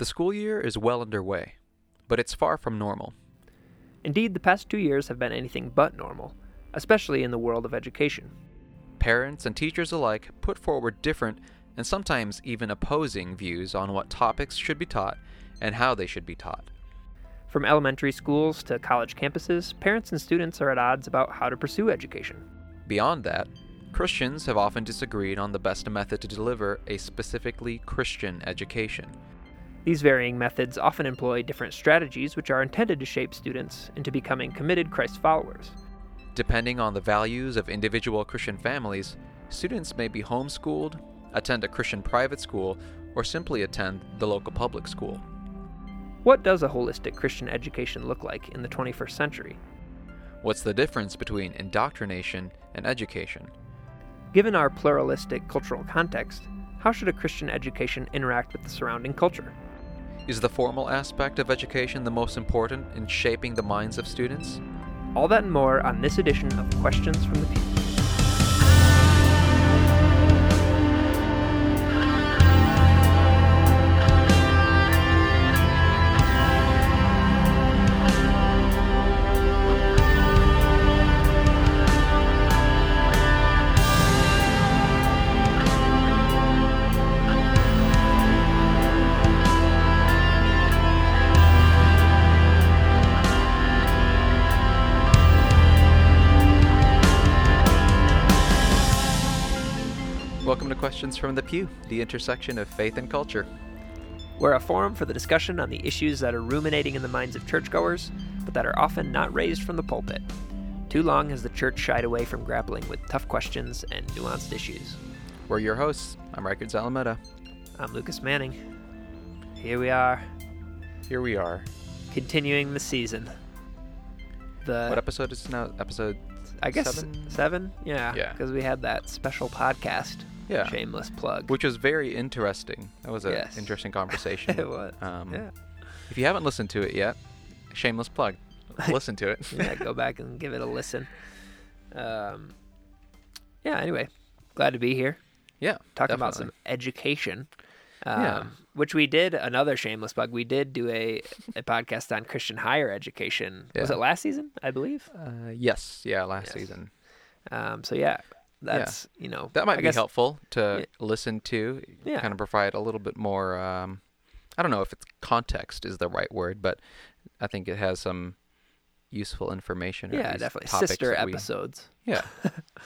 The school year is well underway, but it's far from normal. Indeed, the past two years have been anything but normal, especially in the world of education. Parents and teachers alike put forward different and sometimes even opposing views on what topics should be taught and how they should be taught. From elementary schools to college campuses, parents and students are at odds about how to pursue education. Beyond that, Christians have often disagreed on the best method to deliver a specifically Christian education. These varying methods often employ different strategies which are intended to shape students into becoming committed Christ followers. Depending on the values of individual Christian families, students may be homeschooled, attend a Christian private school, or simply attend the local public school. What does a holistic Christian education look like in the 21st century? What's the difference between indoctrination and education? Given our pluralistic cultural context, how should a Christian education interact with the surrounding culture? Is the formal aspect of education the most important in shaping the minds of students? All that and more on this edition of Questions from the Pew. Questions from the Pew, the intersection of faith and culture. We're a forum for the discussion on the issues that are ruminating in the minds of churchgoers, but that are often not raised from the pulpit. Too long has the church shied away from grappling with tough questions and nuanced issues. We're your hosts. I'm Riker Alameda. I'm Lucas Manning. Here we are, Here we are. continuing the season. The What episode is now? Episode I guess seven? seven? Yeah. Yeah. Because we had that special podcast. Yeah. Shameless plug. which was very interesting. That was an Yes. interesting conversation. it was. Um, yeah. If you haven't listened to it yet, shameless plug. Listen to it. yeah. Go back and give it a listen. Um. Yeah. Anyway, glad to be here. yeah, talking about some education. Um, Yeah. Which we did another shameless plug. We did do a, a podcast on Christian higher education. Was it last season? I believe. Uh, yes, yeah, last Yes. season. Um, so yeah, that's you know That might I be guess- helpful to Yeah. listen to. Yeah. Kind of provide a little bit more. Um, I don't know if it's context is the right word, but I think it has some useful information. or Yeah, definitely topics sister we- episoso Yeah,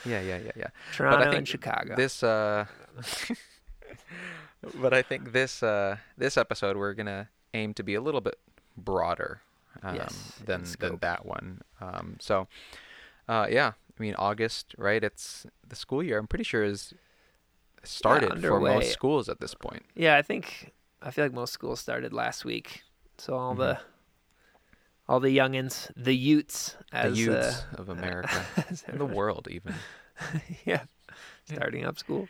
yeah, yeah, yeah, yeah. Toronto think and Chicago. This, uh, but I think this uh, this episode we're gonna aim to be a little bit broader um, Yes, than than that one. Um, so, uh, yeah, I mean August, right? It's the school year. I'm pretty sure is started for most schools at this point. yeah, I think I feel like most schools started last week. So all the Mm-hmm. all the youngins, the Utes, The as youths uh, of America and the world, even. yeah, starting up school.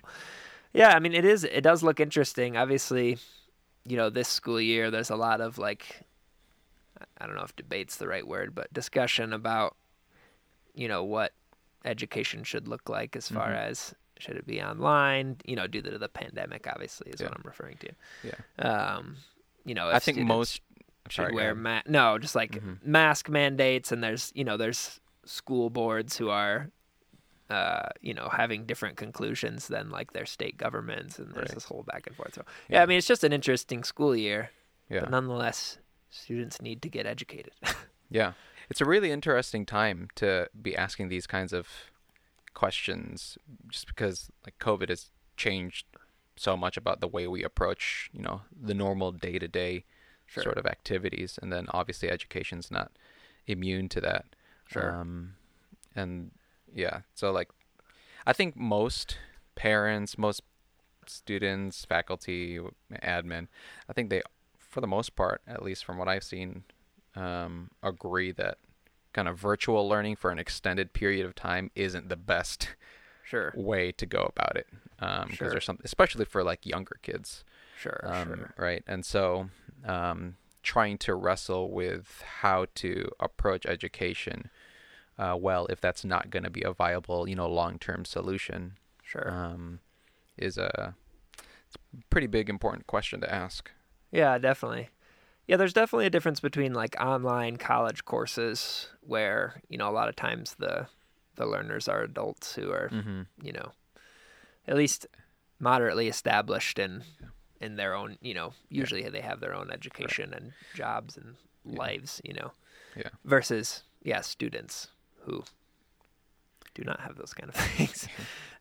Yeah, I mean it is. It does look interesting. Obviously, you know, this school year there's a lot of like, I don't know if debate's the right word, but discussion about, you know, what education should look like as far Mhm. as should it be online? You know, due to the pandemic, obviously, is what I'm referring to. Yeah, Um, you know, I think most. Should sorry, wear ma- no, just like Mhm. mask mandates, and there's you know there's school boards who are, uh, you know, having different conclusions than like their state governments, and there's Right. this whole back and forth. So Yeah. yeah, I mean it's just an interesting school year, Yeah. but nonetheless, students need to get educated. Yeah. It's a really interesting time to be asking these kinds of questions just because like COVID has changed so much about the way we approach, you know, the normal day-to-day Sure. sort of activities and then obviously education's not immune to that. Sure. Um and yeah, so like I think most parents, most students, faculty, admin, I think they for the most part, at least from what I've seen, um, agree that kind of virtual learning for an extended period of time isn't the best sure, way to go about it. Um, because Sure. there's some, especially for like younger kids, sure, um, sure. right? And so, um, trying to wrestle with how to approach education, uh, well, if that's not going to be a viable, you know, long-term solution, Sure. um, is a a pretty big important question to ask. Yeah, definitely. Yeah, there's definitely a difference between like online college courses where, you know, a lot of times the the learners are adults who are, Mm-hmm. you know, at least moderately established in in their own, you know, usually they have their own education and jobs and Yeah. lives, you know. Yeah. Versus, yeah, students who do not have those kind of things.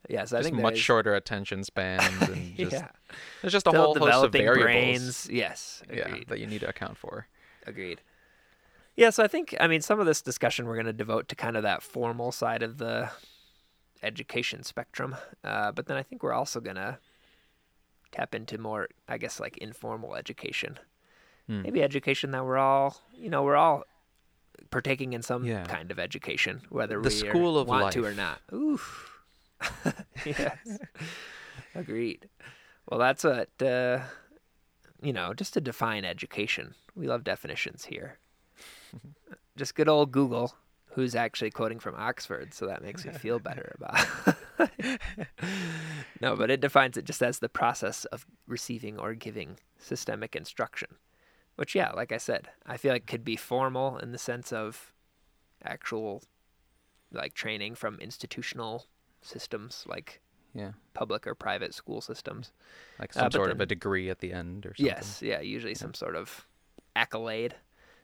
Yeah, so I Just think much shorter attention spans and just yeah. there's just a Still whole host of variables. brains. Yes, Yeah, that you need to account for. Agreed. Yeah, so I think I mean some of this discussion we're going to devote to kind of that formal side of the education spectrum, uh, but then I think we're also going to tap into more, I guess, like informal education. Hmm. Maybe education that we're all, you know, we're all partaking in some Yeah. kind of education, whether The we are- school of want to or not. Oof. yes. Agreed. Well, that's what uh, you know. Just to define education, we love definitions here. just good old Google, who's actually quoting from Oxford, so that makes me feel better about. no, but it defines it just as the process of receiving or giving systemic instruction, which, yeah, like I said, I feel like could be formal in the sense of actual, like training from institutional systems, like Yeah, public or private school systems. like Uh, some but sort of a degree at the end or something. Yes, yeah, usually some sort of accolade.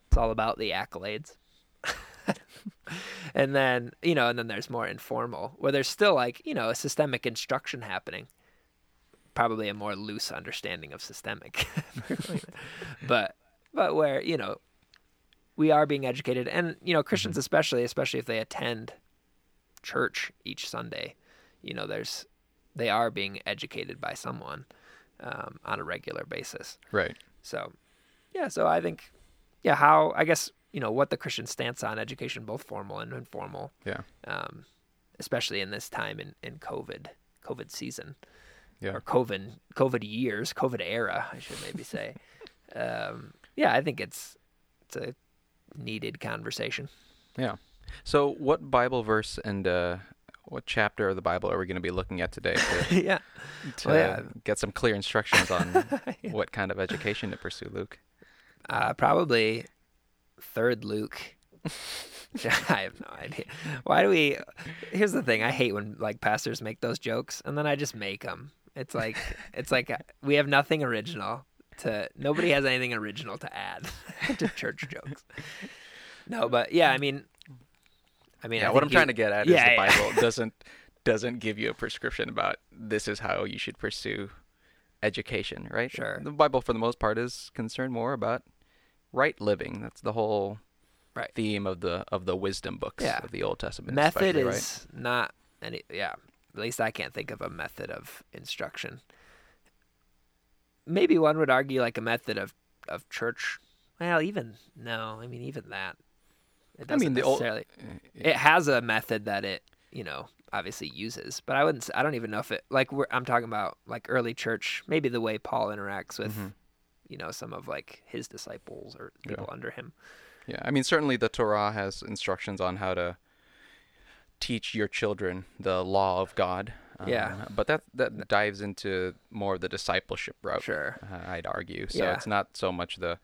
It's all about the accolades. and then, you know, and then there's more informal, where there's still like, you know, a systemic instruction happening. Probably a more loose understanding of systemic. but but where, you know, we are being educated and, you know, Christians especially, especially if they attend church each Sunday, you know, there's they are being educated by someone um, on a regular basis. Right. So, yeah, so I think, yeah, how, I guess, you know, what the Christian stance on education, both formal and informal, Yeah. um, especially in this time in, in COVID, COVID season, Yeah. or COVID, COVID years, COVID era, I should maybe say. um, yeah, I think it's, it's a needed conversation. Yeah. So, what Bible verse and uh, what chapter of the Bible are we going to be looking at today to, yeah. to Well, yeah. get some clear instructions on what kind of education to pursue, Luke? Uh, probably third Luke. I have no idea. Why do we? Here's the thing. I hate when like pastors make those jokes, and then I just make them. It's like it's like uh, we have nothing original to. Nobody has anything original to add to church jokes. No, but yeah, I mean, I mean, yeah. I What I'm you- trying to get at Yeah, is the yeah. Bible doesn't doesn't give you a prescription about this is how you should pursue education, right? Sure. The Bible, for the most part, is concerned more about right living. That's the whole Right. theme of the of the wisdom books Yeah. of the Old Testament. method especially, right? is not any. Yeah, at least I can't think of a method of instruction. Maybe one would argue like a method of of church. Well, even no, I mean even that. It I doesn't mean, the old- necessarily. Uh, it has a method that it you know obviously uses, but I wouldn't. I don't even know if it like we're, I'm talking about like early church. Maybe the way Paul interacts with Mhm. you know some of like his disciples or Yeah. people under him. Yeah, I mean, certainly the Torah has instructions on how to teach your children the law of God. Yeah. Um, but that that dives into more of the discipleship route. Sure. uh, I'd argue. So Yeah. it's not so much the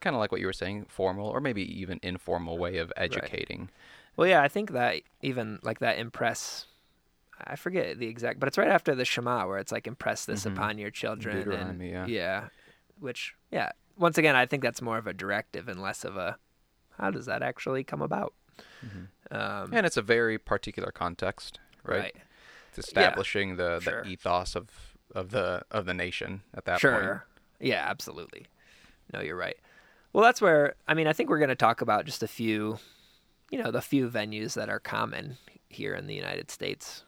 kind of like what you were saying, formal or maybe even informal way of educating. Well, yeah, I think that even like that impress. I forget the exact, but it's right after the Shema where it's like impress this Mhm. upon your children. and, yeah. yeah, which yeah, once again, I think that's more of a directive and less of a how does that actually come about. Mhm. Um, And it's a very particular context, right? right. It's establishing the, Sure. the ethos of, of the of the nation at that sure. point. Yeah, absolutely. No, you're right. Well, that's where I mean, I think we're going to talk about just a few, you know, the few venues that are common here in the United States.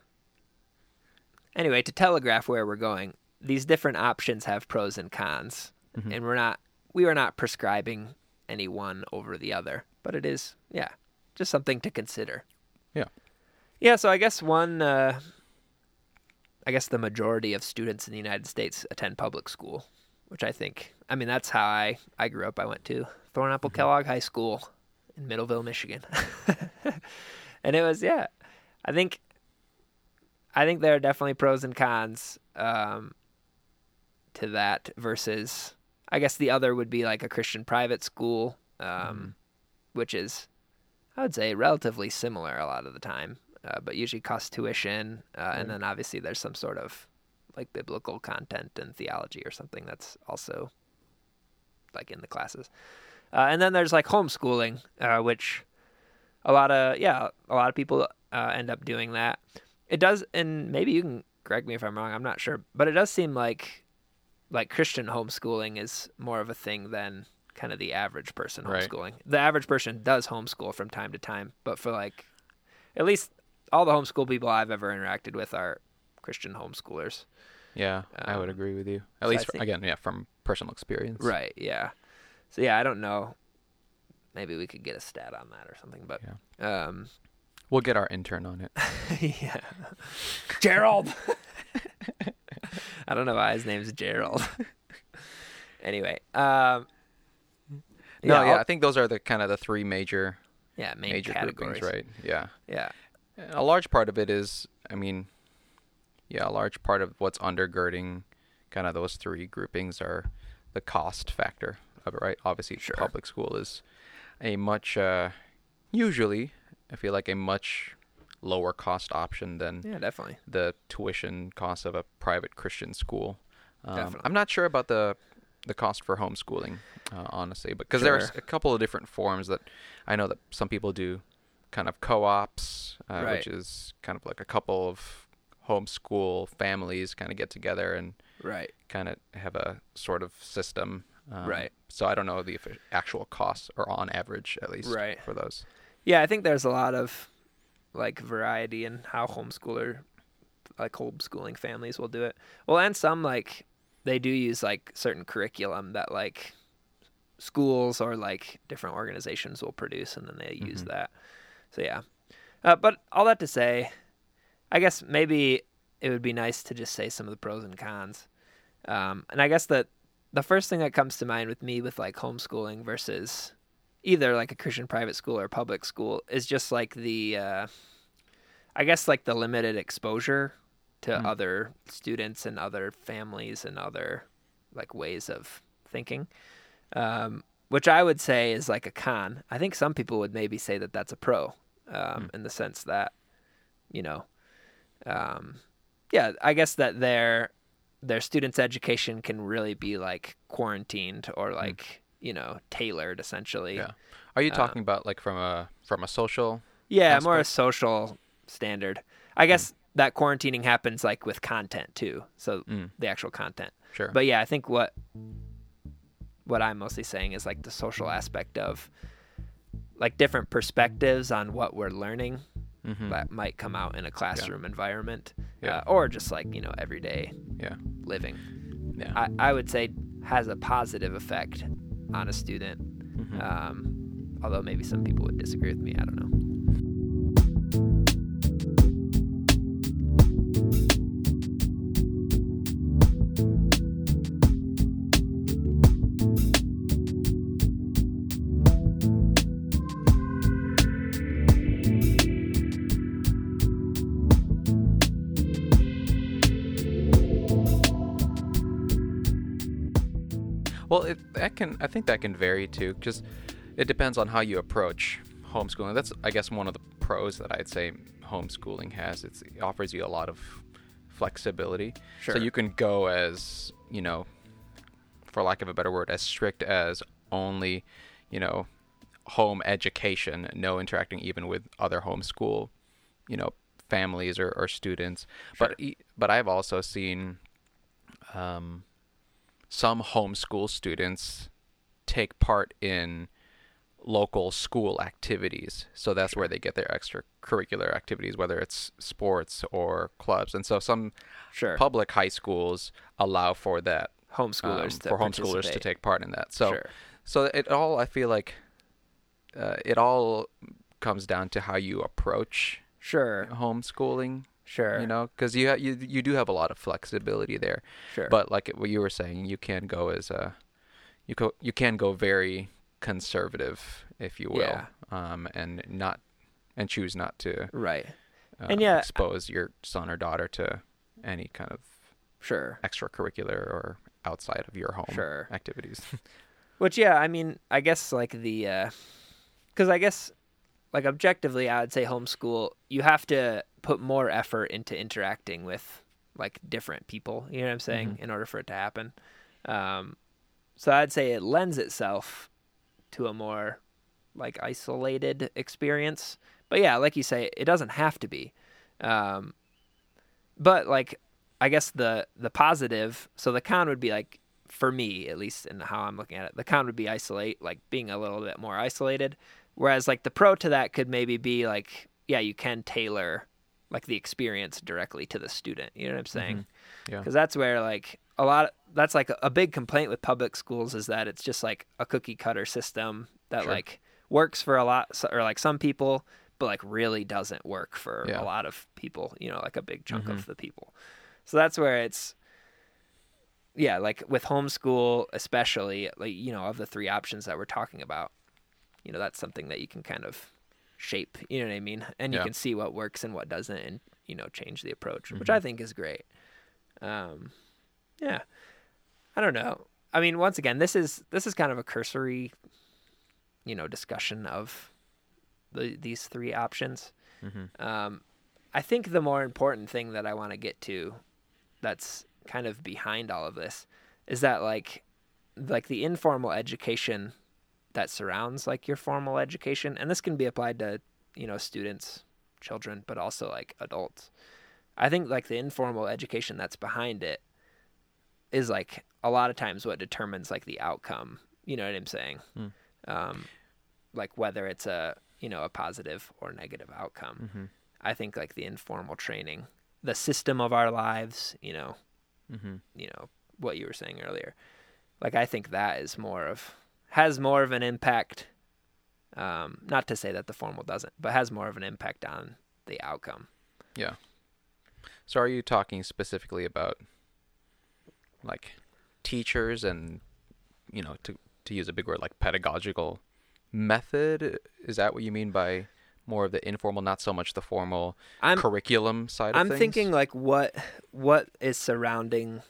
Anyway, to telegraph where we're going, these different options have pros and cons, Mhm. and we're not we are not prescribing any one over the other, but it is yeah, just something to consider. Yeah. Yeah, so I guess one uh I guess the majority of students in the United States attend public school, which I think, I mean, that's how I, I grew up. I went to Thornapple Kellogg High School in Middleville, Michigan. and it was, yeah, I think, I think there are definitely pros and cons um, to that versus, I guess the other would be like a Christian private school, um, Mm-hmm. which is, I would say, relatively similar a lot of the time, uh, but usually costs tuition, uh, and then obviously there's some sort of like biblical content and theology or something that's also like in the classes. Uh, and then there's like homeschooling, uh, which a lot of yeah, a lot of people uh, end up doing that. It does, and maybe you can correct me if I'm wrong. I'm not sure, but it does seem like like Christian homeschooling is more of a thing than kind of the average person Right. homeschooling. The average person does homeschool from time to time, but for like at least all the homeschool people I've ever interacted with are Christian homeschoolers. Yeah, I would Um, agree with you. At I least, think- again, yeah, from personal experience. Right. Yeah. So yeah, I don't know. Maybe we could get a stat on that or something, but um, We'll get our intern on it. yeah, Gerald. I don't know why his name's Gerald. anyway, um, No, yeah, I'll- I think those are the kind of the three major yeah, major categories, groupings, right? Yeah. Yeah, a large part of it is, I mean, yeah, a large part of what's undergirding kind of those three groupings are the cost factor of it, right? Obviously, Sure. public school is a much, uh, usually, I feel like a much lower cost option than yeah, definitely. the tuition cost of a private Christian school. Um, Definitely. I'm not sure about the the cost for homeschooling, uh, honestly, because there's Sure. a couple of different forms that I know that some people do, kind of co-ops, uh, Right. which is kind of like a couple of homeschool families kind of get together and Right. kind of have a sort of system. Um, Right. So I don't know the actual costs, or on average at least, Right. for those. Yeah, I think there's a lot of like variety in how homeschooler like homeschooling families will do it. Well, and some like they do use like certain curriculum that like schools or like different organizations will produce and then they use Mhm. that. So yeah. Uh, but all that to say, I guess maybe it would be nice to just say some of the pros and cons. Um, and I guess that the first thing that comes to mind with me with like homeschooling versus either like a Christian private school or public school is just like the uh, I guess like the limited exposure to Mm. other students and other families and other like ways of thinking. Um, which I would say is like a con. I think some people would maybe say that that's a pro, um, in the sense that, you know, um, yeah, I guess that their their students' education can really be like quarantined or like you know tailored essentially. Yeah. Are you Uh, talking about like from a from a social? Yeah, more a social standard. I guess that quarantining happens like with content too. So Mm, the actual content. sure. But yeah, I think what what I'm mostly saying is like the social aspect of like different perspectives on what we're learning Mhm. that might come out in a classroom environment Yeah. uh, or just like, you know, everyday yeah. living. Yeah. I, I would say has a positive effect on a student. Mhm. Um, although maybe some people would disagree with me. I don't know. That can I think that can vary too, because it depends on how you approach homeschooling. That's I guess one of the pros that I'd say homeschooling has. It's, it offers you a lot of flexibility, Sure. so you can go as you know, for lack of a better word, as strict as only, you know, home education, no interacting even with other homeschool, you know, families or, or students. But e- but I've also seen um, some homeschool students take part in local school activities. So that's where they get their extracurricular activities, whether it's sports or clubs. And so some Sure. public high schools allow for that um, homeschoolers to for homeschoolers to take part in that. So Sure. so it all I feel like uh, it all comes down to how you approach Sure. homeschooling. Sure. You know, because you ha- you you do have a lot of flexibility there. Sure. But like what you were saying, you can go as a you go you can go very conservative, if you will, Yeah. um, and not and choose not to right. uh, And yeah- expose your son or daughter to any kind of Sure. extracurricular or outside of your home Sure. activities. Which yeah, I mean, I guess like the because I guess like objectively, I would say homeschool. You have to put more effort into interacting with like different people. You know what I'm saying? Mhm. In order for it to happen. Um, so I'd say it lends itself to a more like isolated experience. But yeah, like you say, it doesn't have to be. Um, but like, I guess the the positive. So the con would be like for me at least in how I'm looking at it. The con would be isolate, like being a little bit more isolated. Whereas like the pro to that could maybe be like, yeah, you can tailor like the experience directly to the student. You know what I'm saying? Mm-hmm. Yeah. Because that's where like a lot. Of, that's like a big complaint with public schools is that it's just like a cookie cutter system that Sure. like works for a lot or like some people, but like really doesn't work for Yeah. a lot of people. You know, like a big chunk Mhm. of the people. So that's where it's yeah, like with homeschool especially, like you know, of the three options that we're talking about, you know, that's something that you can kind of shape, you know what I mean? And you Yeah. can see what works and what doesn't and, you know, change the approach, which Mhm. I think is great. Um yeah. I don't know. I mean, once again, this is this is kind of a cursory, you know, discussion of the these three options. hmm Um, I think the more important thing that I want to get to, that's kind of behind all of this, is that like, like the informal education that surrounds like your formal education, and this can be applied to you know students, children, but also like adults. I think like the informal education that's behind it is like a lot of times what determines like the outcome. You know what I'm saying? Hmm. Um, like whether it's a you know a positive or negative outcome. hmm I think like the informal training, the system of our lives, you know, hmm you know what you were saying earlier. Like I think that is more of has more of an impact. Um, not to say that the formal doesn't, but has more of an impact on the outcome. Yeah. So are you talking specifically about like teachers and you know to to use a big word like pedagogical method? Is that what you mean by more of the informal, not so much the formal I'm curriculum side of I'm thinking like what what is surrounding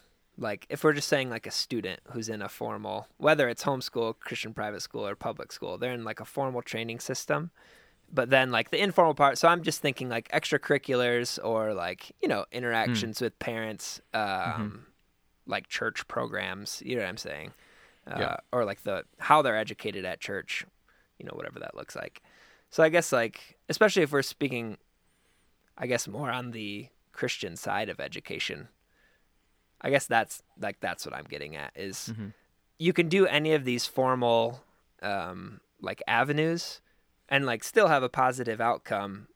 like if we're just saying like a student who's in a formal whether it's homeschool, Christian private school or public school, they're in like a formal training system. But then like the informal part, so I'm just thinking like extracurriculars or like, you know, interactions with parents, um like church programs, you know what I'm saying? Uh, Yeah. or like the how they're educated at church, you know, whatever that looks like. So I guess like especially if we're speaking I guess more on the Christian side of education. I guess that's like that's what I'm getting at is Mhm. you can do any of these formal um like avenues and like still have a positive outcome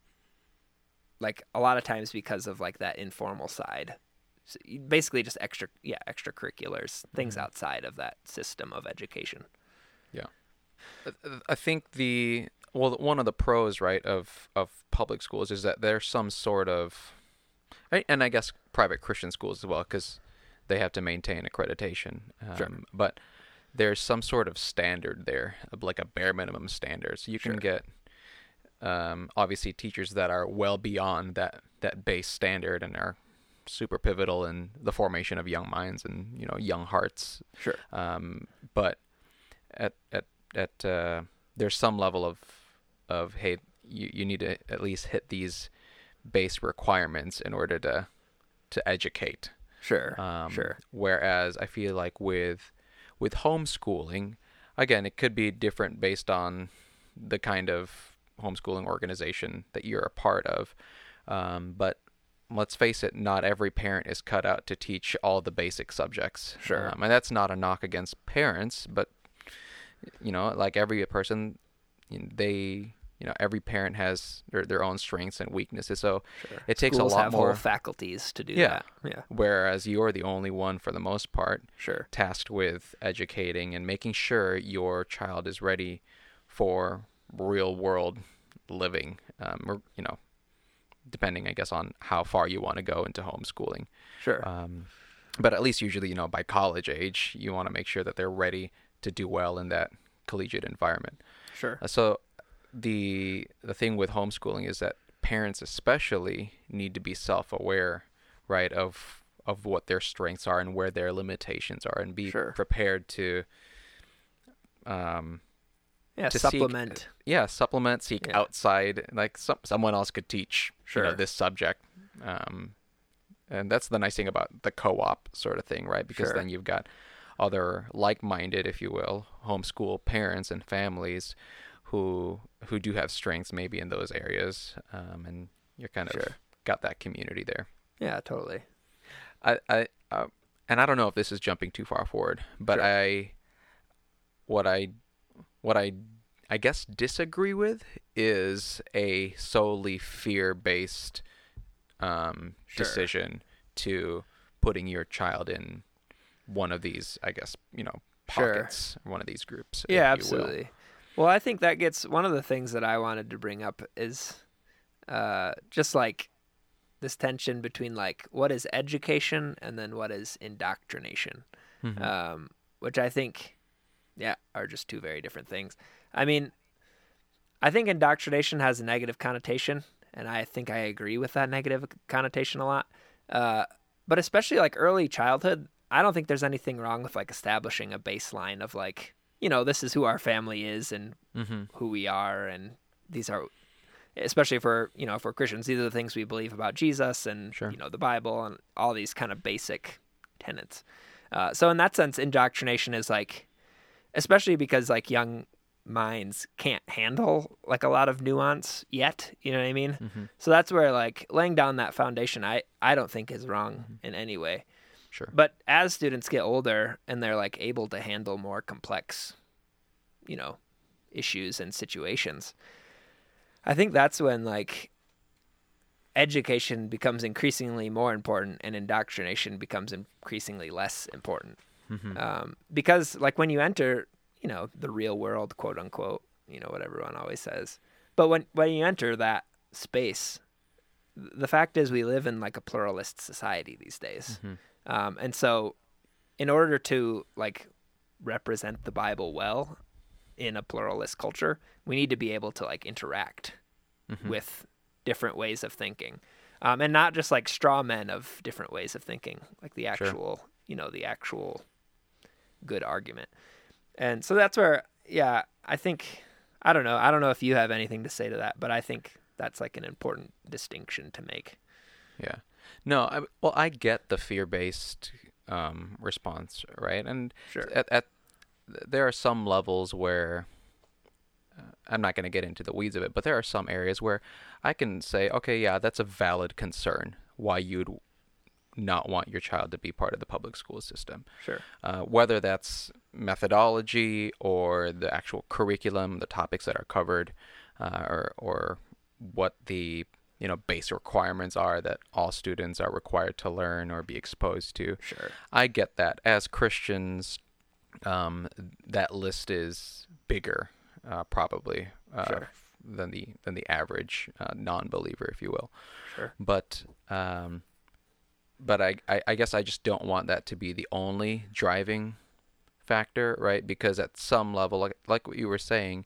like a lot of times because of like that informal side. So basically just extra yeah, extracurriculars, things Mhm. outside of that system of education. I- I think the well one of the pros right of of public schools is that there's some sort of and I guess private Christian schools as well because they have to maintain accreditation. Um, Sure. But there's some sort of standard there, like a bare minimum standard. So you can Sure. get um, obviously teachers that are well beyond that that base standard and are super pivotal in the formation of young minds and you know young hearts Sure. um, but at at at uh, there's some level of of hey you, you need to at least hit these base requirements in order to to educate Sure. um, sure. whereas I feel like with with homeschooling again it could be different based on the kind of homeschooling organization that you're a part of um, but let's face it not every parent is cut out to teach all the basic subjects Sure. um, and that's not a knock against parents but you know like every person they you know every parent has their, their own strengths and weaknesses so Sure. it takes a lot have more- whole faculties to do Yeah. that. Yeah. whereas you're the only one for the most part Sure. tasked with educating and making sure your child is ready for real world living um, or you know depending i guess on how far you want to go into homeschooling Sure. um, but at least usually you know by college age you want to make sure that they're ready to do well in that collegiate environment sure. uh, So the the thing with homeschooling is that parents especially need to be self-aware, right, of of what their strengths are and where their limitations are, and be Sure. prepared to, um, Yeah, to seek- supplement. yeah, supplement, seek Yeah. outside, like some someone else could teach, you know, Sure. this subject. Um, and that's the nice thing about the co-op sort of thing, right? Because Sure. then you've got other like-minded, if you will, homeschool parents and families who who do have strengths maybe in those areas, um, and you're kind of Sure. got that community there. Yeah, totally. I, I uh, and I don't know if this is jumping too far forward, but Sure. I what I what I I guess disagree with is a solely fear-based um, Sure. decision to putting your child in one of these, I guess, you know, Sure. pockets, one of these groups. Yeah, absolutely. Well, I think that gets one of the things that I wanted to bring up is uh, just like this tension between like what is education and then what is indoctrination, Mhm. um, which I think, yeah, are just two very different things. I mean, I think indoctrination has a negative connotation, and I think I agree with that negative connotation a lot. Uh, but especially like early childhood, I don't think there's anything wrong with like establishing a baseline of like, you know, this is who our family is and Mhm. who we are, and these are, especially for you know, for Christians, these are the things we believe about Jesus and Sure. you know the Bible and all these kind of basic tenets. Uh, so in that sense, indoctrination is like, especially because like young minds can't handle like a lot of nuance yet. You know what I mean? Mhm. So that's where like laying down that foundation, I I don't think is wrong Mm-hmm. in any way. Sure. But as students get older and they're like able to handle more complex, you know, issues and situations, I think that's when like education becomes increasingly more important and indoctrination becomes increasingly less important. Mhm. Um, because like when you enter, you know, the real world, quote unquote, you know, what everyone always says. But when when you enter that space, the fact is we live in like a pluralist society these days. Mhm. Um, and so in order to like represent the Bible well in a pluralist culture, we need to be able to like interact Mhm. with different ways of thinking. Um, and not just like straw men of different ways of thinking, like the Sure. actual, you know, the actual good argument. And so that's where, yeah, I think, I don't know. I don't know if you have anything to say to that, but I think that's like an important distinction to make. Yeah. No, I, well, I get the fear-based um, response, right? And Sure. at, at there are some levels where uh, I'm not going to get into the weeds of it, but there are some areas where I can say, okay, yeah, that's a valid concern why you'd not want your child to be part of the public school system. Sure. Uh, whether that's methodology or the actual curriculum, the topics that are covered, uh, or or what the you know base requirements are that all students are required to learn or be exposed to. Sure. I get that. As Christians, um, that list is bigger, uh, probably uh, Sure. than the than the average uh, non-believer, if you will. Sure. But um, but I, I I guess I just don't want that to be the only driving factor, right? Because at some level, like like what you were saying,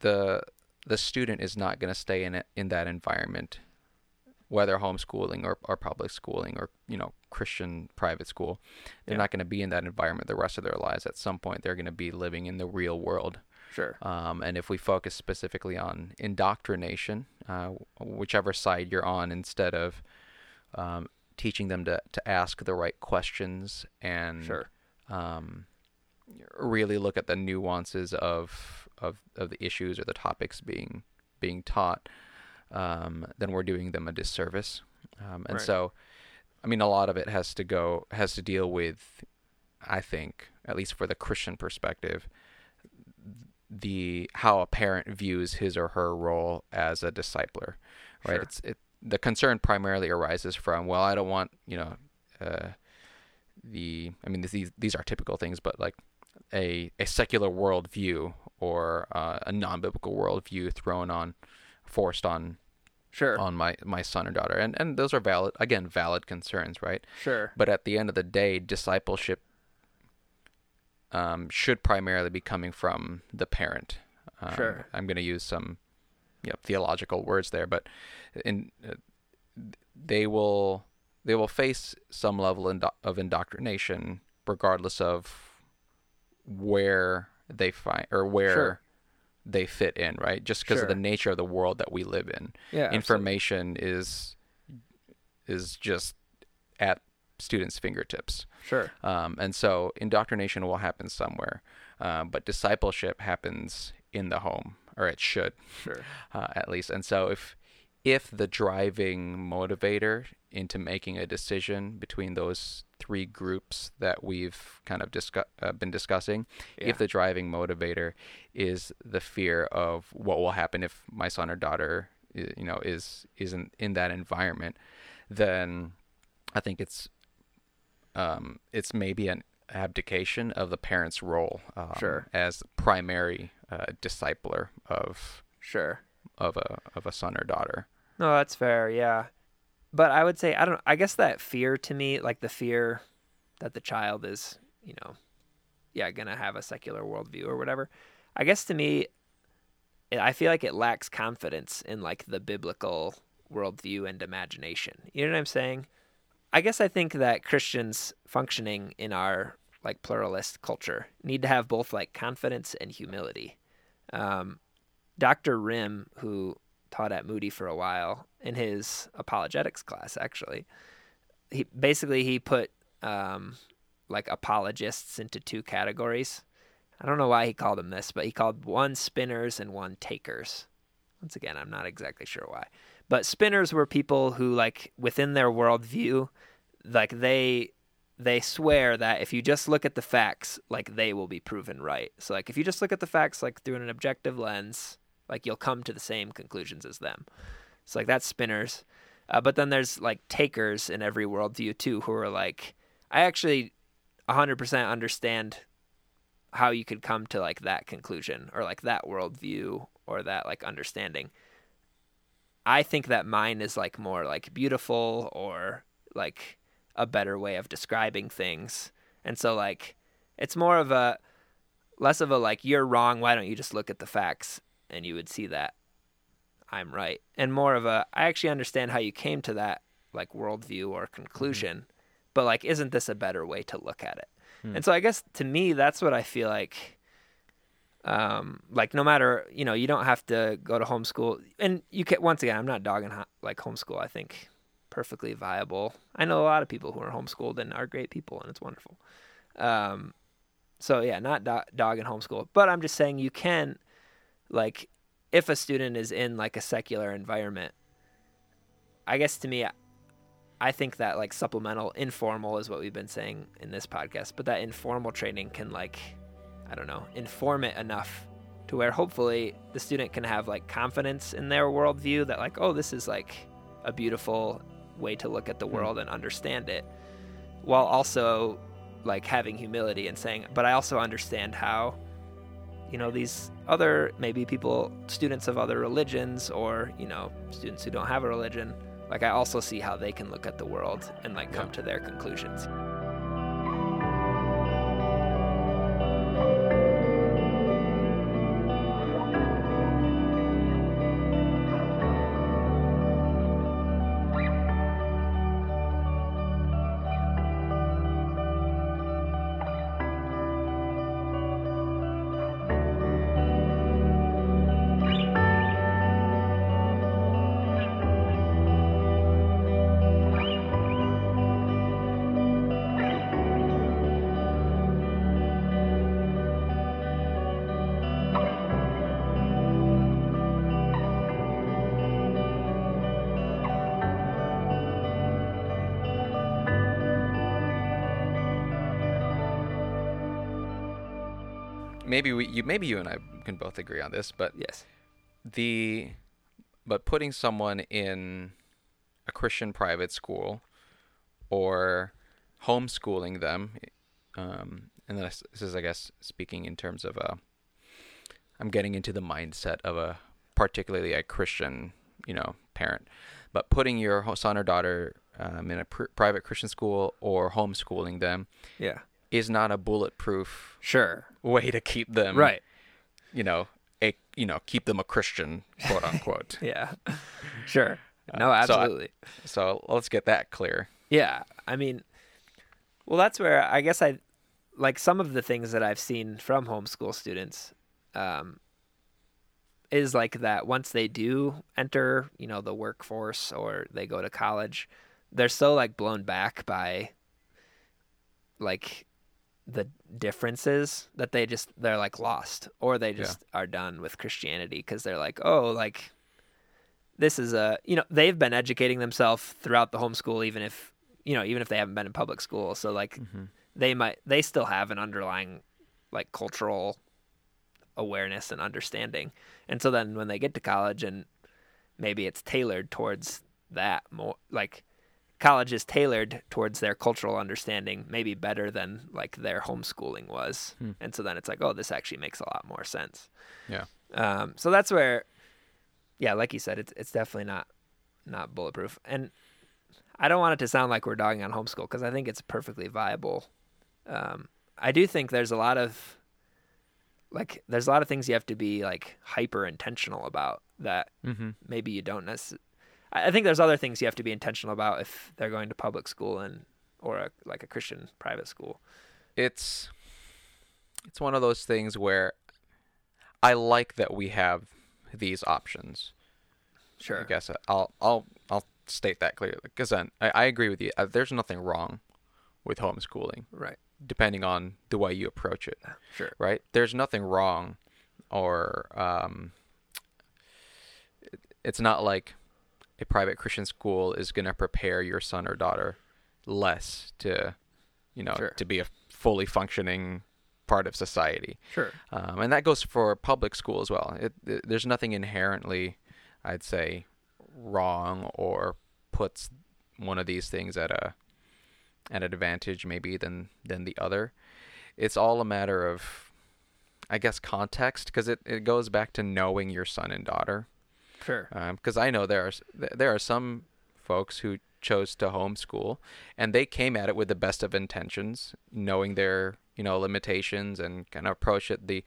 the the student is not going to stay in it in that environment whether homeschooling or, or public schooling or you know christian private school they're Yeah. not going to be in that environment the rest of their lives at some point they're going to be living in the real world Sure. um, and if we focus specifically on indoctrination uh, whichever side you're on instead of um, teaching them to, to ask the right questions and Sure. um, really look at the nuances of of of the issues or the topics being being taught, um, then we're doing them a disservice. Um, and Right. so, I mean, a lot of it has to go has to deal with, I think, at least for the Christian perspective, the how a parent views his or her role as a discipler, right? Sure. It's it the concern primarily arises from well, I don't want you know. Uh, the I mean these these are typical things, but like a a secular worldview or uh, a non-biblical worldview thrown on, forced on Sure. on my my son or daughter, and and those are valid again valid concerns, right? Sure. But at the end of the day, discipleship um, should primarily be coming from the parent. Um, Sure. I'm going to use some you know, theological words there, but in uh, they will they will face some level indo- of indoctrination regardless of where they find or where Sure. they fit in, right? Just because Sure. of the nature of the world that we live in. Yeah. absolutely. Information is is just at students' fingertips. Sure. Um, and so indoctrination will happen somewhere, um, but discipleship happens in the home, or it should, Sure. uh, at least. And so if if the driving motivator into making a decision between those three groups that we've kind of discuss, uh, been discussing, Yeah. if the driving motivator is the fear of what will happen if my son or daughter, you know, is isn't in that environment, then I think it's um, it's maybe an abdication of the parent's role um, Sure. as primary uh, discipler of Sure. of a of a son or daughter. No, that's fair. Yeah, but I would say I don't. I guess that fear to me, like the fear that the child is, you know, yeah, gonna have a secular worldview or whatever. I guess to me, I feel like it lacks confidence in like the biblical worldview and imagination. You know what I'm saying? I guess I think that Christians functioning in our like pluralist culture need to have both like confidence and humility. Um, Dr. Rim, who taught at Moody for a while in his apologetics class, actually, he basically he put um, like apologists into two categories. I don't know why he called them this, but he called one spinners and one takers. Once again, I'm not exactly sure why. But spinners were people who, like, within their worldview, like they they swear that if you just look at the facts, like they will be proven right. So like if you just look at the facts like through an objective lens, like you'll come to the same conclusions as them. So like that's spinners. Uh, but then there's like takers in every worldview too, who are like, I actually 100% understand how you could come to like that conclusion or like that worldview or that like understanding. I think that mine is like more like beautiful or like a better way of describing things. And so like it's more of a less of a like you're wrong, why don't you just look at the facts and you would see that I'm right. And more of a I actually understand how you came to that like worldview or conclusion, but like isn't this a better way to look at it? And so I guess to me that's what I feel like um like no matter you know you don't have to go to homeschool and you can once again i'm not dogging ho- like homeschool i think perfectly viable. I know a lot of people who are homeschooled and are great people and it's wonderful. Um so yeah not do- dogging homeschool but i'm just saying you can like if a student is in like a secular environment i guess to me i think that like supplemental informal is what we've been saying in this podcast but that informal training can like I don't know, inform it enough to where hopefully the student can have like confidence in their worldview that like, oh, this is like a beautiful way to look at the hmm. world and understand it, while also like having humility and saying, but I also understand how, you know, these other maybe people, students of other religions or, you know, students who don't have a religion, like I also see how they can look at the world and like come Yeah. to their conclusions. Maybe we, you, maybe you and I can both agree on this, but Yes. the, but putting someone in a Christian private school, or homeschooling them, um, and this, this is, I guess, speaking in terms of a, I'm getting into the mindset of a particularly a Christian, you know, parent, but putting your son or daughter um, in a pr- private Christian school or homeschooling them Yeah. Is not a bulletproof Sure. way to keep them Right. you know a you know keep them a christian quote unquote Yeah. sure. No, Uh, so I- absolutely. so let's get that clear Yeah, I mean, well, that's where I guess I like some of the things that I've seen from homeschool students um, is like that once they do enter, you know, the workforce or they go to college, they're so like blown back by like the differences that they just they're like lost or they just are done with Christianity because they're like, oh, like this is a you know they've been educating themselves throughout the homeschool even if you know even if they haven't been in public school. So like Mm-hmm. they might they still have an underlying like cultural awareness and understanding. And so then when they get to college and maybe it's tailored towards that more like college is tailored towards their cultural understanding maybe better than like their homeschooling was Hmm. and so then it's like oh this actually makes a lot more sense Yeah. um, so that's where yeah like you said it's it's definitely not not bulletproof and i don't want it to sound like we're dogging on homeschool because i think it's perfectly viable um, i do think there's a lot of like there's a lot of things you have to be like hyper intentional about that Mm-hmm. maybe you don't necessarily. I think there's other things you have to be intentional about if they're going to public school and or a, like a Christian private school. It's it's one of those things where I like that we have these options. Sure. I guess I'll I'll I'll state that clearly because I, I agree with you. Uh, There's nothing wrong with homeschooling, Right. depending on the way you approach it. Sure. right? There's nothing wrong, or um, it- it's not like a private Christian school is going to prepare your son or daughter less to, you know, Sure. to be a fully functioning part of society. Sure. Um, and that goes for public school as well. It, it, there's nothing inherently, I'd say, wrong or puts one of these things at a at an advantage maybe than than the other. It's all a matter of, I guess, context because it, it goes back to knowing your son and daughter. Sure. Because I know there are there are some folks who chose to homeschool and they came at it with the best of intentions, knowing their you know limitations and kind of approach it the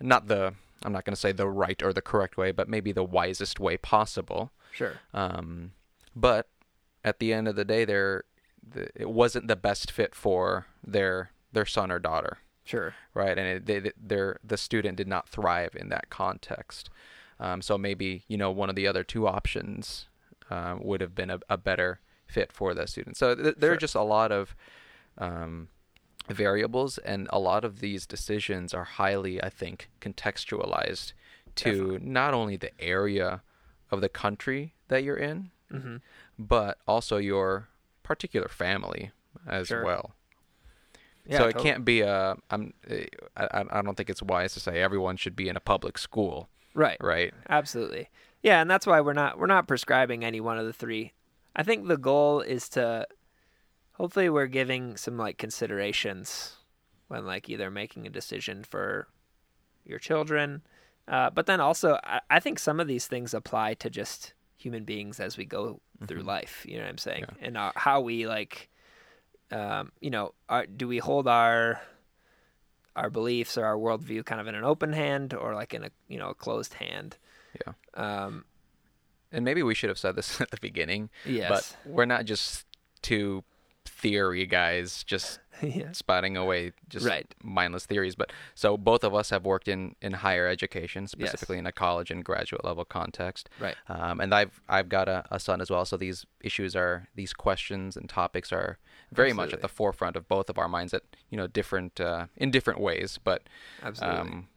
not the I'm not going to say the right or the correct way, but maybe the wisest way possible. Sure. Um, but at the end of the day, they're, the, it wasn't the best fit for their their son or daughter, Sure. right? And it, they, their the student did not thrive in that context. Um, so maybe you know one of the other two options uh, would have been a, a better fit for the student. So th- there are just a lot of um, variables, and a lot of these decisions are highly, I think, contextualized to Definitely. not only the area of the country that you're in, Mm-hmm. but also your particular family as Sure. well. Yeah. so it totally. can't be a. I'm. I, I I don't think it's wise to say everyone should be in a public school, Right. right? Absolutely. Yeah, and that's why we're not we're not prescribing any one of the three. I think the goal is to hopefully we're giving some like considerations when like either making a decision for your children, uh, but then also I, I think some of these things apply to just human beings as we go through Mhm. life. You know what I'm saying? Yeah. And our, how we like, um, you know, are, do we hold our our beliefs or our worldview kind of in an open hand or like in a you know a closed hand? Yeah. Um, And maybe we should have said this at the beginning, yes. but we're not just two theory guys just yeah. spouting away just Right. mindless theories. But so both of us have worked in, in higher education, specifically in a college and graduate level context. Right. Um, and I've I've got a, a son as well, so these issues are these questions and topics are very much at the forefront of both of our minds at you know different uh, in different ways. But Absolutely. um,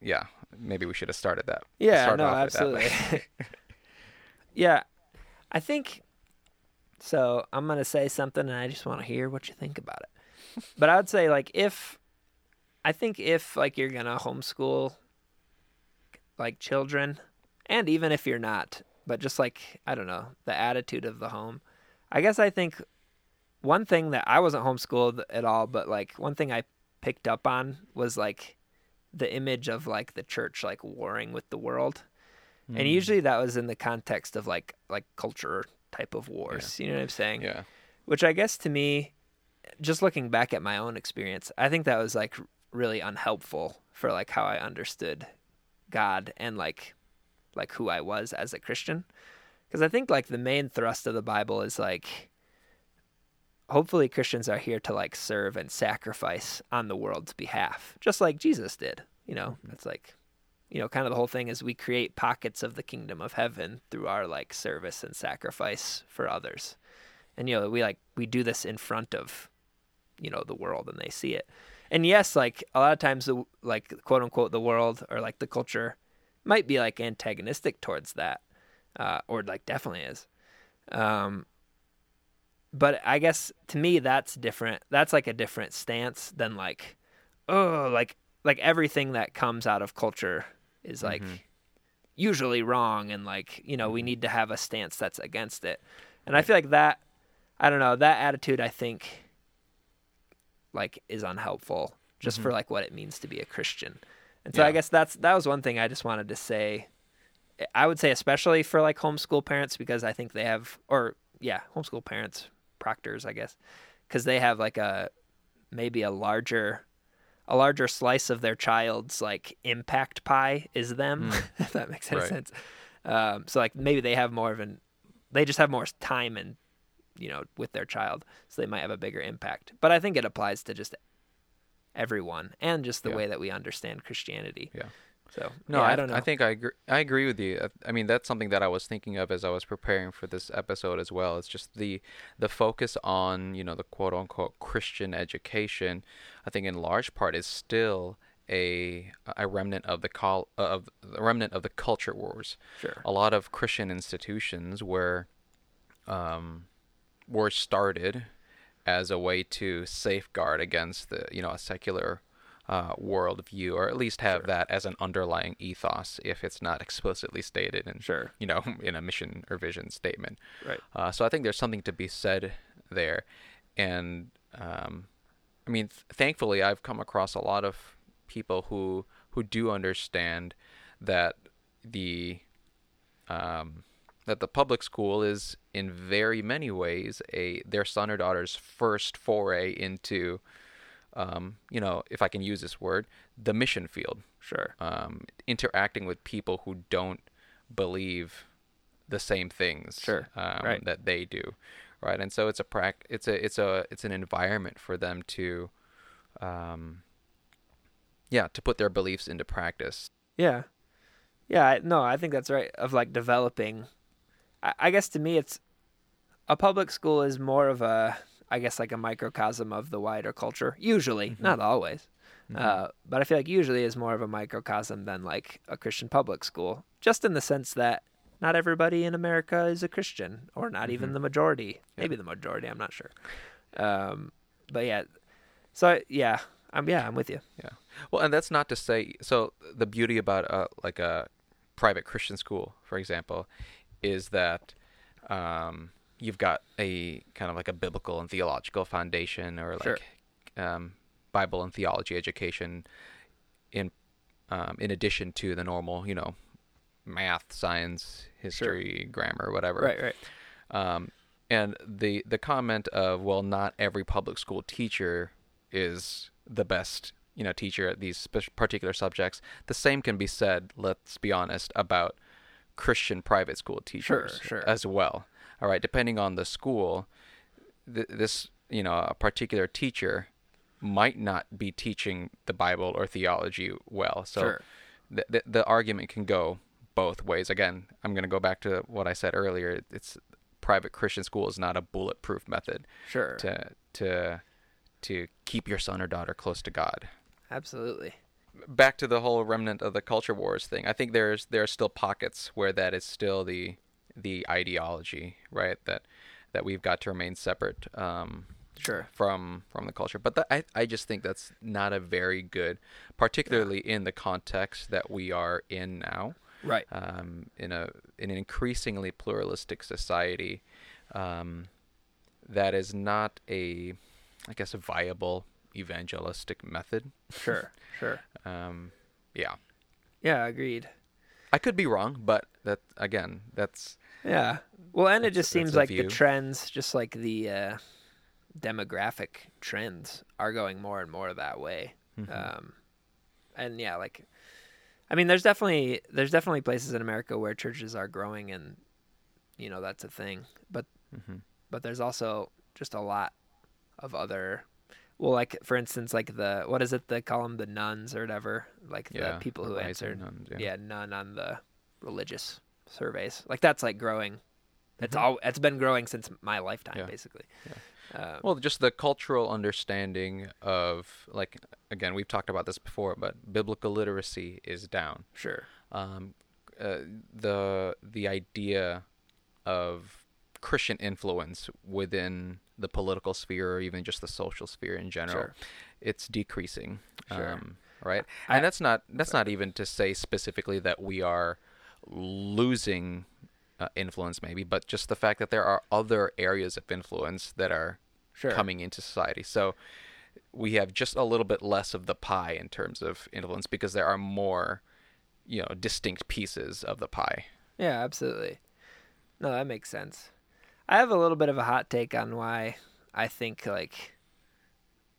yeah, maybe we should have started that. yeah. started No. off with that way. Absolutely. yeah. I think. So I'm gonna say something, and I just want to hear what you think about it. But I would say, like, if I think if like you're gonna homeschool like children, and even if you're not, but just like I don't know the attitude of the home. I guess I think one thing that I wasn't homeschooled at all, but like one thing I picked up on was like the image of like the church like warring with the world. Hmm. And usually that was in the context of like like culture type of wars. You know what I'm saying? yeah, Which I guess to me, just looking back at my own experience, I think that was like really unhelpful for like how I understood God and like like who I was as a Christian. Because I think like the main thrust of the Bible is like hopefully Christians are here to like serve and sacrifice on the world's behalf, just like Jesus did. You know, mm-hmm. that's like, you know, kind of the whole thing is we create pockets of the kingdom of heaven through our like service and sacrifice for others. And you know, we like we do this in front of, you know, the world and they see it. And yes, like a lot of times the like quote unquote the world or like the culture might be like antagonistic towards that. Uh, or like definitely is. Um, but I guess to me that's different. That's like a different stance than like, oh, like like everything that comes out of culture is like Mhm. usually wrong, and like you know we need to have a stance that's against it. And I feel like that, I don't know, that attitude I think, like is unhelpful just for like what it means to be a Christian. And so I guess that's that was one thing I just wanted to say. I would say especially for like homeschool parents because I think they have or yeah, homeschool parents, proctors, I guess, cuz they have like a maybe a larger a larger slice of their child's like impact pie is them, if that makes any Right. sense. Um, so like maybe they have more of an they just have more time and you know with their child, so they might have a bigger impact. But I think it applies to just everyone and just the Yeah. way that we understand Christianity. Yeah. So No, yeah, I, I don't know. I think I agree. I agree with you. I- I mean, that's something that I was thinking of as I was preparing for this episode as well. It's just the the focus on you know the quote unquote Christian education. I think in large part is still a a remnant of the col of the remnant of the culture wars. Sure. A lot of Christian institutions were um were started as a way to safeguard against the you know a secular uh, worldview, or at least have Sure. that as an underlying ethos, if it's not explicitly stated in Sure. you know in a mission or vision statement. Right. Uh, so I think there's something to be said there, and um, I mean, th- thankfully, I've come across a lot of people who who do understand that the um, that the public school is in very many ways a their son or daughter's first foray into um, you know if I can use this word the mission field Sure. um, interacting with people who don't believe the same things Sure. um, Right. that they do, right? And so it's a prac- it's a it's a it's an environment for them to, um, yeah, to put their beliefs into practice. Yeah. Yeah, no, I think that's right. Of like developing, I, guess to me, it's a public school is more of a, I guess like a microcosm of the wider culture. Usually, not always, uh, but I feel like usually is more of a microcosm than like a Christian public school, just in the sense that not everybody in America is a Christian, or not even the majority. Maybe the majority. I'm not sure. Um, but yeah, so yeah, I'm yeah, I'm with you. Yeah. Well, and that's not to say. So the beauty about uh, like a private Christian school, for example, is that um, you've got a kind of like a biblical and theological foundation, or like Sure. um, Bible and theology education, in um, in addition to the normal, you know, math, science, history, grammar, whatever. Right, right. Um, and the the comment of well, not every public school teacher is the best you know teacher at these particular subjects. The same can be said, let's be honest, about Christian private school teachers sure. as well. All right, depending on the school, th- this you know a particular teacher might not be teaching the Bible or theology well. So Sure. the, the the argument can go both ways. Again, I'm going to go back to what I said earlier. It's private Christian school is not a bulletproof method Sure. to to to keep your son or daughter close to God. Absolutely. Back to the whole remnant of the culture wars thing. I think there's there are still pockets where that is still the the ideology, right? That that we've got to remain separate um, Sure. from from the culture. But that, I I just think that's not a very good, particularly in the context that we are in now Right. um, in a in an increasingly pluralistic society um, that is not a I guess a viable evangelistic method. Sure. Sure. Um, yeah, Yeah, agreed. I could be wrong, but that again, that's Yeah. Well, and it just seems like the trends, just like the uh, demographic trends, are going more and more that way. Mm-hmm. Um, and yeah, like, I mean, there's definitely there's definitely places in America where churches are growing, and you know that's a thing. But Mhm. but there's also just a lot of other well like for instance like the what is it they call them the nones or whatever like the people who answered nones, yeah. yeah. none on the religious surveys like that's like growing it's Mhm. all it's been growing since my lifetime Yeah. basically um, Well, just the cultural understanding of like again, we've talked about this before, but biblical literacy is down. sure Um, uh, the the idea of Christian influence within the political sphere or even just the social sphere in general, Sure. it's decreasing. Sure. Um, right, I- and that's not that's not even to say specifically that we are losing uh, influence, maybe, but just the fact that there are other areas of influence that are sure coming into society. So we have just a little bit less of the pie in terms of influence because there are more, you know, distinct pieces of the pie. Yeah, absolutely. No, that makes sense. I have a little bit of a hot take on why I think like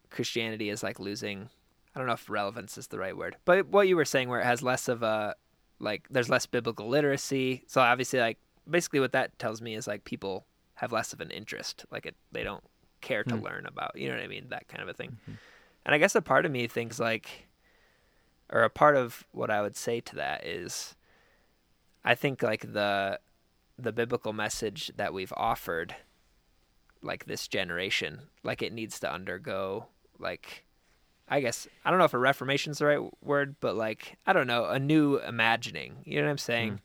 Christianity is like losing I don't know if relevance is the right word. But what you were saying where it has less of a like there's less biblical literacy. So obviously like basically what that tells me is like people have less of an interest. Like it they don't care to Hmm. learn about, you know what I mean, that kind of a thing. And I guess a part of me thinks like or a part of what I would say to that is I think like the the biblical message that we've offered like this generation like it needs to undergo like I guess I don't know if a reformation is the right word but like I don't know a new imagining you know what I'm saying?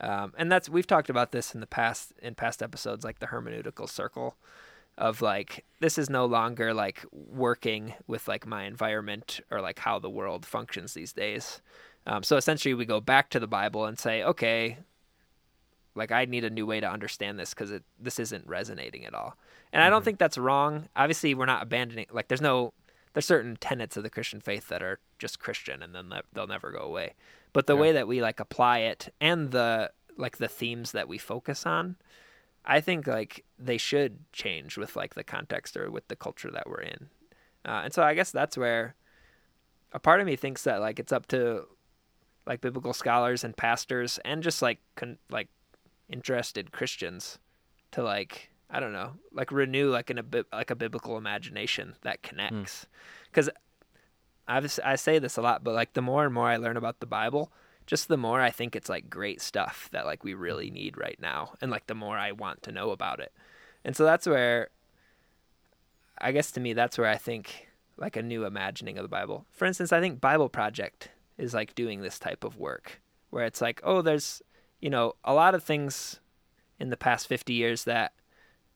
Um, and that's we've talked about this in the past in past episodes like the hermeneutical circle of like this is no longer like working with like my environment or like how the world functions these days. Um, so essentially we go back to the bible and say okay like I need a new way to understand this because it this isn't resonating at all. And I don't think that's wrong. Obviously, we're not abandoning. Like there's no there's certain tenets of the Christian faith that are just Christian and then they- they'll never go away. But the Yeah. way that we like apply it and the like the themes that we focus on, I think like they should change with like the context or with the culture that we're in. Uh, and so I guess that's where a part of me thinks that like it's up to like biblical scholars and pastors and just like con- like interested Christians to like I don't know like renew like an a like a biblical imagination that connects. Hmm. Because I I say this a lot but like the more and more I learn about the Bible just the more I think it's like great stuff that like we really need right now and like the more I want to know about it. And so that's where I guess to me that's where I think like a new imagining of the Bible. For instance I think Bible Project is like doing this type of work where it's like oh there's you know, a lot of things in the past 50 years that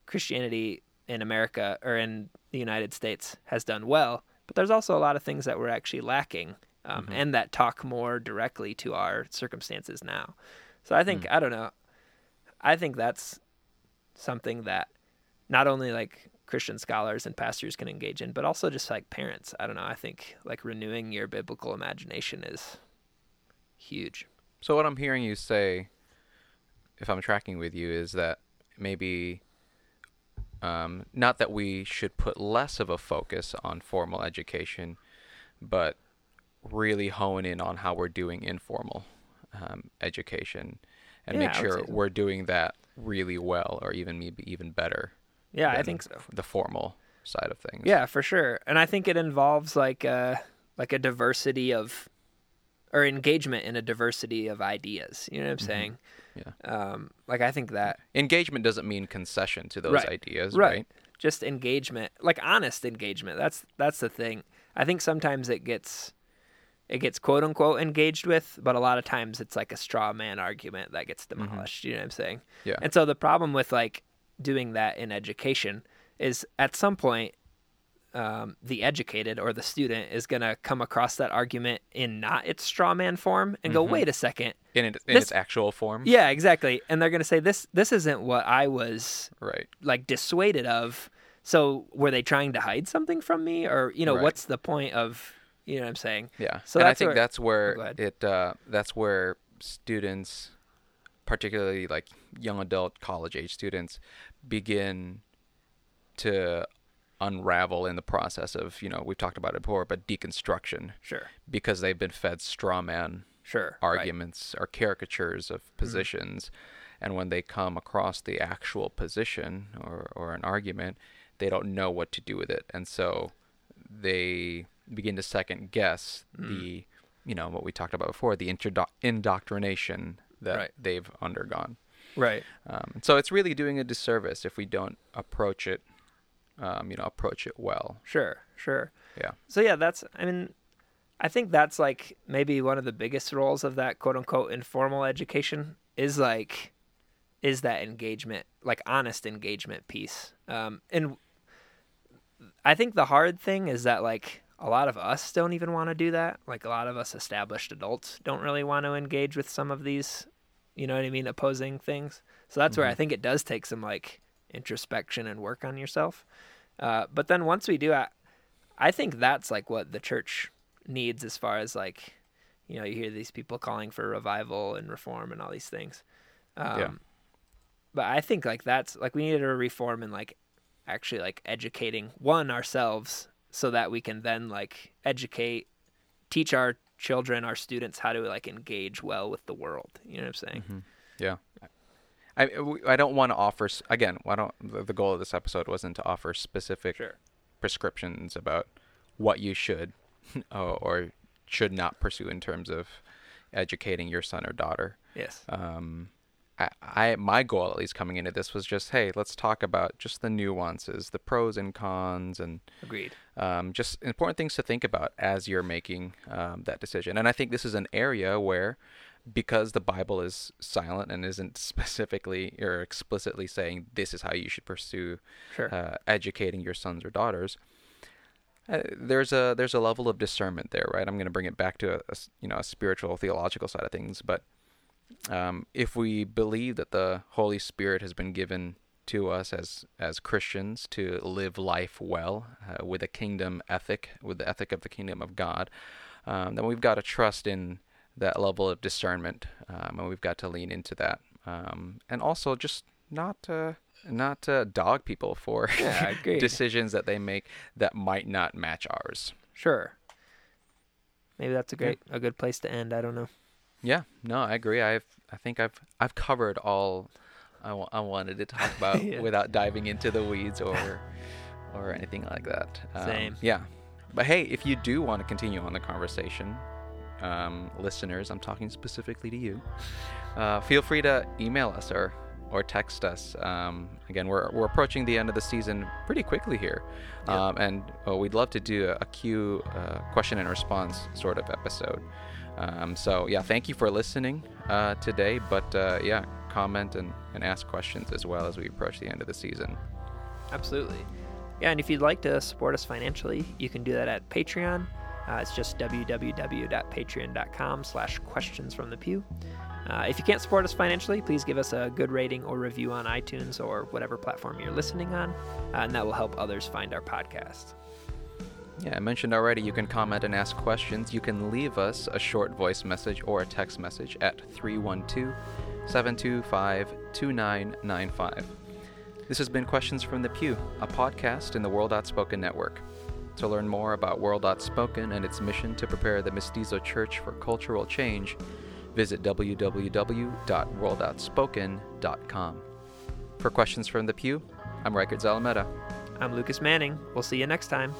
Christianity in America or in the United States has done well, but there's also a lot of things that we're actually lacking um, and that talk more directly to our circumstances now. So I think, I don't know, I think that's something that not only like Christian scholars and pastors can engage in, but also just like parents. I don't know. I think like renewing your biblical imagination is huge. So what I'm hearing you say, if I'm tracking with you, is that maybe um, not that we should put less of a focus on formal education, but really hone in on how we're doing informal um, education and Yeah, make sure so. we're doing that really well or even maybe even better Yeah, I think so. the formal side of things. Yeah, for sure. And I think it involves like a like a diversity of or engagement in a diversity of ideas. You know what I'm saying? Yeah. Um, like I think that Engagement doesn't mean concession to those Right. ideas, right. right? Just engagement, like honest engagement. That's that's the thing. I think sometimes it gets it gets quote unquote engaged with, but a lot of times it's like a straw man argument that gets demolished. You know what I'm saying? Yeah. And so the problem with like doing that in education is at some point um, the educated or the student is going to come across that argument in not its straw man form and go, wait a second. in, it, in This- its actual form. Yeah, exactly. And they're going to say this this isn't what I was Right. like dissuaded of. So were they trying to hide something from me or you know Right. what's the point of you know what I'm saying? Yeah. So and I think where- that's where ahead. it uh, that's where students, particularly like young adult college age students, begin to unravel in the process of you know we've talked about it before, but deconstruction Sure. because they've been fed straw man Sure. right. Mm-hmm. arguments or caricatures of positions, and when they come across the actual position or or an argument, they don't know what to do with it, and so they begin to second guess Mm. the, you know, what we talked about before, the introdo- indoctrination that Right. they've undergone. Right. Um, so it's really doing a disservice if we don't approach it, um, you know, approach it well. Sure. Sure. Yeah. So yeah, that's I mean I think that's like maybe one of the biggest roles of that quote unquote informal education is like is that engagement, like honest engagement piece. Um and I think the hard thing is that like a lot of us don't even want to do that. Like a lot of us established adults don't really want to engage with some of these, you know what I mean, opposing things. So that's where I Mhm. think it does take some like introspection and work on yourself. Uh, but then once we do, I, I think that's like what the church needs as far as like, you know, you hear these people calling for revival and reform and all these things. Um, Yeah. But I think like that's like we need to reform and like actually like educating one ourselves so that we can then like educate, teach our children, our students how to like engage well with the world. You know what I'm saying? Mhm. Yeah. I I don't want to offer again. I don't. The goal of this episode wasn't to offer specific Sure. prescriptions about what you should or, or should not pursue in terms of educating your son or daughter. Yes. Um, I, I my goal at least coming into this was just hey, let's talk about just the nuances, the pros and cons, and Agreed. um, just important things to think about as you're making um, that decision. And I think this is an area where, because the Bible is silent and isn't specifically or explicitly saying this is how you should pursue Sure. uh, educating your sons or daughters, uh, there's a there's a level of discernment there, right? I'm going to bring it back to a, a you know a spiritual theological side of things, but um, if we believe that the Holy Spirit has been given to us as as Christians to live life well uh, with a kingdom ethic, with the ethic of the kingdom of God, um, then we've got to trust in that level of discernment, um, and we've got to lean into that, um, and also just not uh, not uh, dog people for Yeah, decisions that they make that might not match ours. Sure. Maybe that's a great, a good place to end. I don't know. Yeah, no, I agree. I've I think I've I've covered all I I wanted to talk about Yeah. without diving into the weeds or or anything like that. Um, Same. Yeah, but hey, if you do want to continue on the conversation, um, listeners, I'm talking specifically to you. Uh, feel free to email us or or text us. Um, again, we're we're approaching the end of the season pretty quickly here, Yeah. um, and we'd love to do a, a Q uh, question and response sort of episode. Um, so yeah, thank you for listening uh, today. But uh, yeah, comment and, and ask questions as well as we approach the end of the season. Absolutely. Yeah, and if you'd like to support us financially, you can do that at Patreon. Uh, it's just www.patreon.com slash questions from the pew. Uh, if you can't support us financially, please give us a good rating or review on iTunes or whatever platform you're listening on, uh, and that will help others find our podcast. Yeah, I mentioned already you can comment and ask questions. You can leave us a short voice message or a text message at 312 725 2995. This has been Questions from the Pew, a podcast in the World Outspoken Network. To learn more about World Outspoken and its mission to prepare the Mestizo Church for cultural change, visit www.worldoutspoken.com. For Questions from the Pew, I'm Reichert Zalameda. I'm Lucas Manning. We'll see you next time.